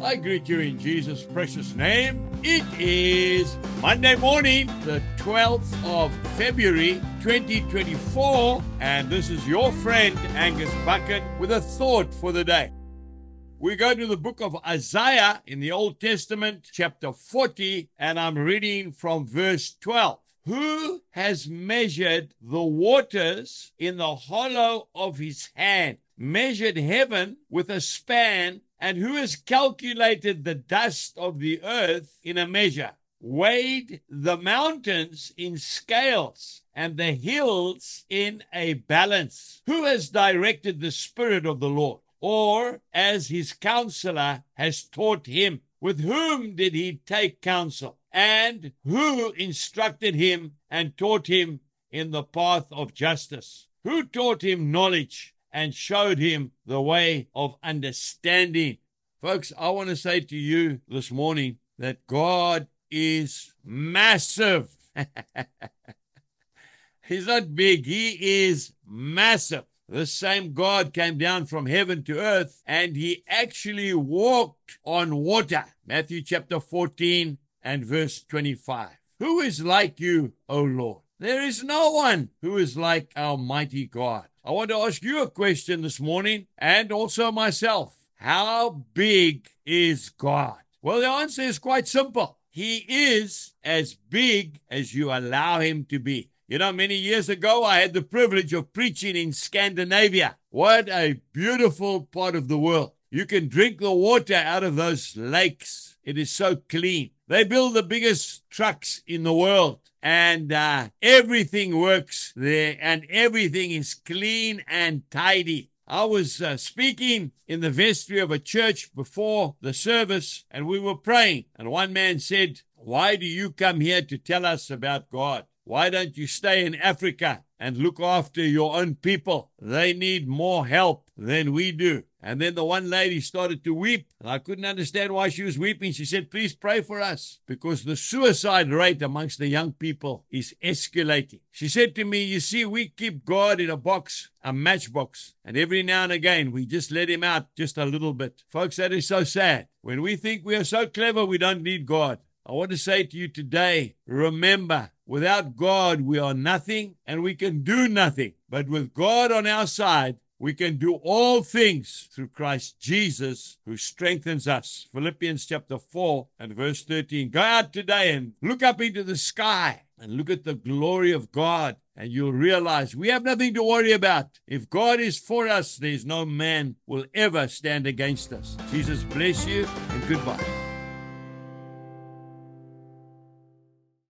I greet you in Jesus' precious name. It is Monday morning, the 12th of February 2024, and this is your friend Angus Buchan with a thought for the day. We go to the book of Isaiah in the Old Testament, chapter 40, and I'm reading from verse 12. Who has measured the waters in the hollow of his hand, measured heaven with a span, and who has calculated the dust of the earth in a measure, weighed the mountains in scales, and the hills in a balance? Who has directed the Spirit of the Lord? or as his counselor has taught him. With whom did he take counsel? And who instructed him and taught him in the path of justice? Who taught him knowledge and showed him the way of understanding? Folks, I want to say to you this morning that God is massive. He's not big, He is massive. The same God came down from heaven to earth and he actually walked on water. Matthew chapter 14 and verse 25. Who is like you, O Lord? There is no one who is like our mighty God. I want to ask you a question this morning and also myself. How big is God? Well, the answer is quite simple. He is as big as you allow him to be. You know, many years ago, I had the privilege of preaching in Scandinavia. What a beautiful part of the world. You can drink the water out of those lakes. It is so clean. They build the biggest trucks in the world, and uh, everything works there, and everything is clean and tidy. I was uh, speaking in the vestry of a church before the service, and we were praying. And one man said, Why do you come here to tell us about God? Why don't you stay in Africa and look after your own people? They need more help than we do. And then the one lady started to weep. And I couldn't understand why she was weeping. She said, Please pray for us because the suicide rate amongst the young people is escalating. She said to me, You see, we keep God in a box, a matchbox, and every now and again we just let him out just a little bit. Folks, that is so sad. When we think we are so clever, we don't need God. I want to say to you today remember, without God, we are nothing and we can do nothing. But with God on our side, we can do all things through Christ Jesus who strengthens us. Philippians chapter 4 and verse 13. Go out today and look up into the sky and look at the glory of God, and you'll realize we have nothing to worry about. If God is for us, there's no man will ever stand against us. Jesus bless you and goodbye.